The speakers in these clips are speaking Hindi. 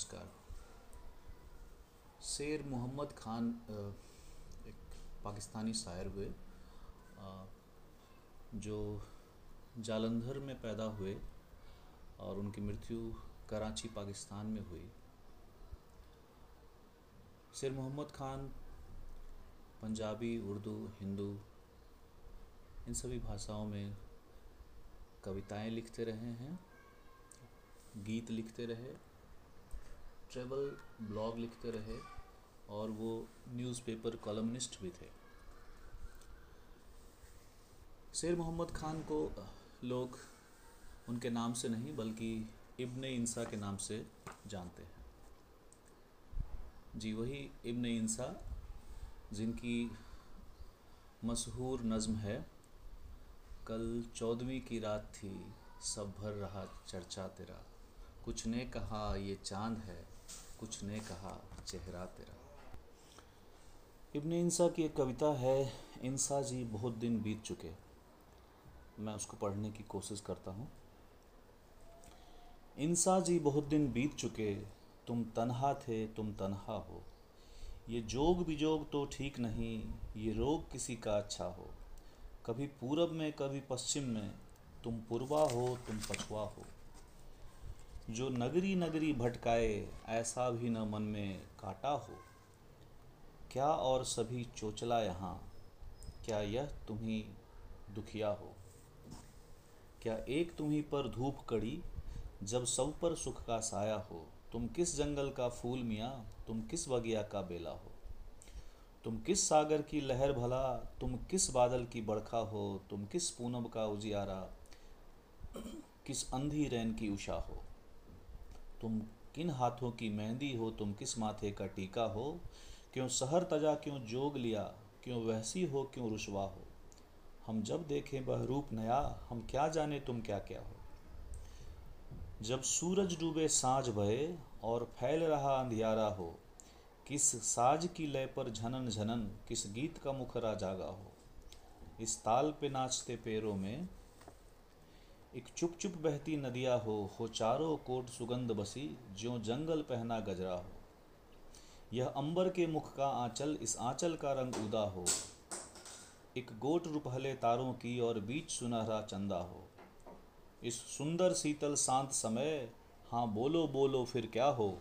नमस्कार। शेर मोहम्मद खान एक पाकिस्तानी शायर हुए जो जालंधर में पैदा हुए और उनकी मृत्यु कराची, पाकिस्तान में हुई। शेर मोहम्मद खान पंजाबी, उर्दू, हिंदू, इन सभी भाषाओं में कविताएँ लिखते रहे हैं, गीत लिखते रहे ट्रेवल ब्लॉग लिखते रहे और वो न्यूज़पेपर कॉलमनिस्ट भी थे। शेर मोहम्मद खान को लोग उनके नाम से नहीं, बल्कि इब्ने इंसा के नाम से जानते हैं। जी, वही इब्ने इंसा जिनकी मशहूर नज़म है। कल चौदहवीं की रात थी, सब भर रहा चर्चा तेरा। कुछ ने कहा, ये चाँद है। कुछ ने कहा, चेहरा तेरा। इब्ने इंसा की एक कविता है, इंसा जी, बहुत दिन बीत चुके। मैं उसको पढ़ने की कोशिश करता हूँ। इंसा जी, बहुत दिन बीत चुके। तुम तन्हा थे, तुम तन्हा हो। ये जोग बिजोग तो ठीक नहीं, ये रोग किसी का अच्छा हो। कभी पूरब में, कभी पश्चिम में। तुम पूर्वा हो, तुम पछुआ हो। जो नगरी नगरी भटकाए, ऐसा भी न मन में काटा हो। क्या और सभी चोचला यहाँ? क्या यह तुम्ही दुखिया हो? क्या एक तुम्ही पर धूप कड़ी, जब सब पर सुख का साया हो? तुम किस जंगल का फूल मियाँ, तुम किस बगिया का बेला हो? तुम किस सागर की लहर भला, तुम किस बादल की बड़खा हो? तुम किस पूनम का उजियारा, किस अंधी रैन की उषा हो? तुम किन हाथों की मेहंदी हो, तुम किस माथे का टीका हो? क्यों सहर तजा, क्यों जोग लिया? क्यों वहसी हो, क्यों रुशवा हो? हम जब देखें बहरूप नया, हम क्या जाने तुम क्या क्या हो? जब सूरज डूबे साँझ भये और फैल रहा अंधियारा हो, किस साज की लय पर झनन झनन, किस गीत का मुखरा जागा हो? इस ताल पे नाचते पैरों में एक चुप चुप बहती नदिया हो हो चारों कोट सुगंध बसी, ज्यो जंगल पहना गजरा हो। यह अंबर के मुख का आंचल, इस आंचल का रंग उदा हो। एक गोट रुपहले तारों की और बीच सुनहरा चंदा हो। इस सुंदर शीतल शांत समय हाँ बोलो बोलो फिर क्या हो?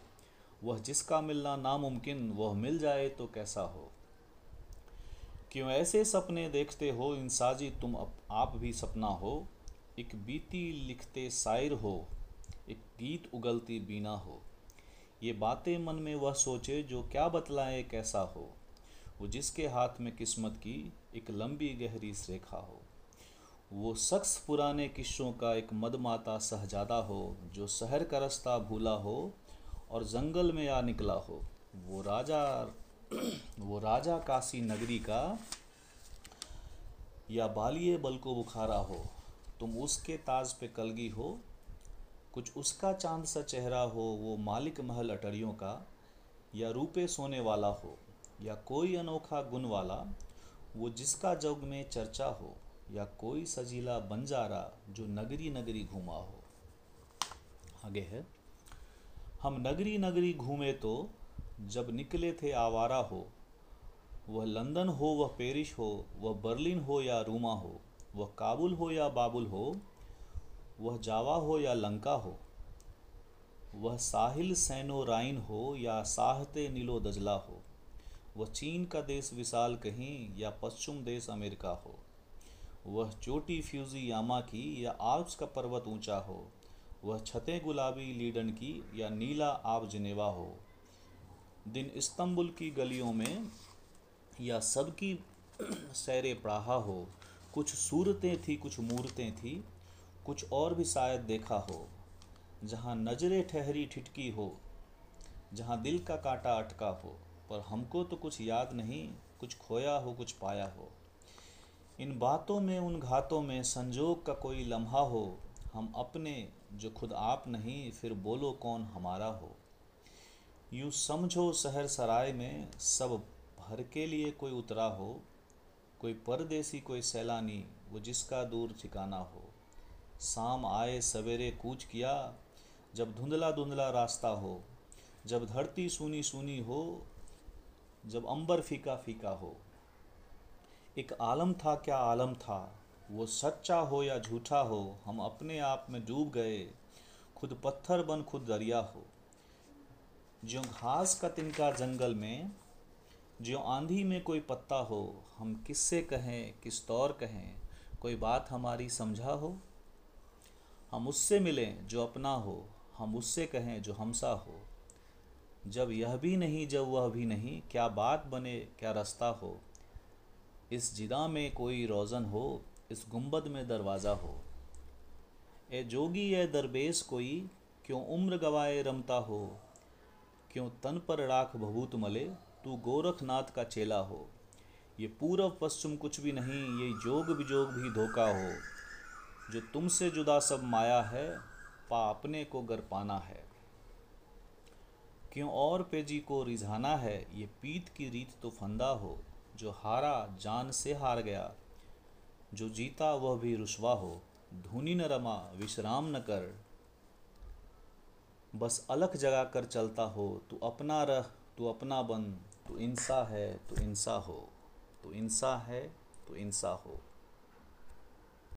वह जिसका मिलना नामुमकिन, वह मिल जाए तो कैसा हो? क्यों ऐसे सपने देखते हो, इंसाजी तुम आप भी सपना हो? एक बीती लिखते शायर हो, एक गीत उगलती बीना हो। ये बातें मन में वह सोचे जो क्या बतलाए कैसा हो। वो जिसके हाथ में किस्मत की एक लंबी गहरी रेखा हो। वो शख्स पुराने किस्सों का एक मदमाता सहजादा हो, जो शहर का रास्ता भूला हो और जंगल में आ निकला हो। वो राजा वो राजा काशी नगरी का या बालिए बल को बुखारा हो। तुम उसके ताज पे कलगी हो, कुछ उसका चाँद सा चेहरा हो, वो मालिक महल अटरियों का, या रूपे सोने वाला हो, या कोई अनोखा गुण वाला, वो जिसका जग में चर्चा हो, या कोई सजीला बंजारा जो नगरी नगरी घूमा हो। आगे है। हम नगरी नगरी घूमे तो जब निकले थे आवारा हो, वह लंदन हो, वह पेरिस हो, वह बर्लिन हो या रूमा हो वह काबुल हो या बाबुल हो, वह जावा हो या लंका हो, वह साहिल सैनो राइन हो या साहते नीलो दजला हो, वह चीन का देश विशाल कहीं या पश्चिम देश अमेरिका हो, वह चोटी फ्यूजी यामा की या आल्प्स का पर्वत ऊँचा हो, वह छतें गुलाबी लीडन की या नीला आब जनेवा हो, दिन इस्तंबुल की गलियों में या सबकी सैर प्राहा हो कुछ सूरतें थी, कुछ मूर्तें थी, कुछ और भी शायद देखा हो, जहाँ नज़रें ठहरी ठिठकी हो, जहाँ दिल का कांटा अटका हो, पर हमको तो कुछ याद नहीं, कुछ खोया हो, कुछ पाया हो। इन बातों में, उन घातों में संजोग का कोई लम्हा हो, हम अपने, जो खुद आप नहीं, फिर बोलो कौन हमारा हो। यूँ समझो शहर सराय में, सब भर के लिए कोई उतरा हो कोई परदेसी, कोई सैलानी, वो जिसका दूर ठिकाना हो। शाम आए, सवेरे कूच किया, जब धुंधला धुंधला रास्ता हो, जब धरती सूनी सूनी हो, जब अंबर फीका फीका हो। एक आलम था क्या आलम था? वो सच्चा हो या झूठा हो, हम अपने आप में डूब गए, खुद पत्थर बन, खुद दरिया हो। जो घास का तिनका जंगल में ज्यों आंधी में कोई पत्ता हो, हम किससे कहें, किस तौर कहें, कोई बात हमारी समझा हो? हम उससे मिलें जो अपना हो, हम उससे कहें जो हमसा हो। जब यह भी नहीं, जब वह भी नहीं, क्या बात बने, क्या रास्ता हो? इस जिदा में कोई रोज़न हो, इस गुंबद में दरवाज़ा हो। ए जोगी, ए दरवेश कोई, क्यों उम्र गवाए रमता हो? क्यों तन पर राख भभूत मले? तू गोरखनाथ का चेला हो। ये पूर्व पश्चिम कुछ भी नहीं, ये जोग विजोग भी धोखा हो। जो तुमसे जुदा सब माया है, पा अपने को गर पाना है। क्यों और पेजी को रिझाना है, ये पीत की रीत तो फंदा हो। जो हारा, जान से हार गया। जो जीता, वह भी रुसवा हो। धुनी न रमा, विश्राम न कर। बस अलख जगा कर चलता हो। तू अपना रह, तू अपना बन। तू इंसा है तो इंसा हो। तो इंसा है तो इंसा हो।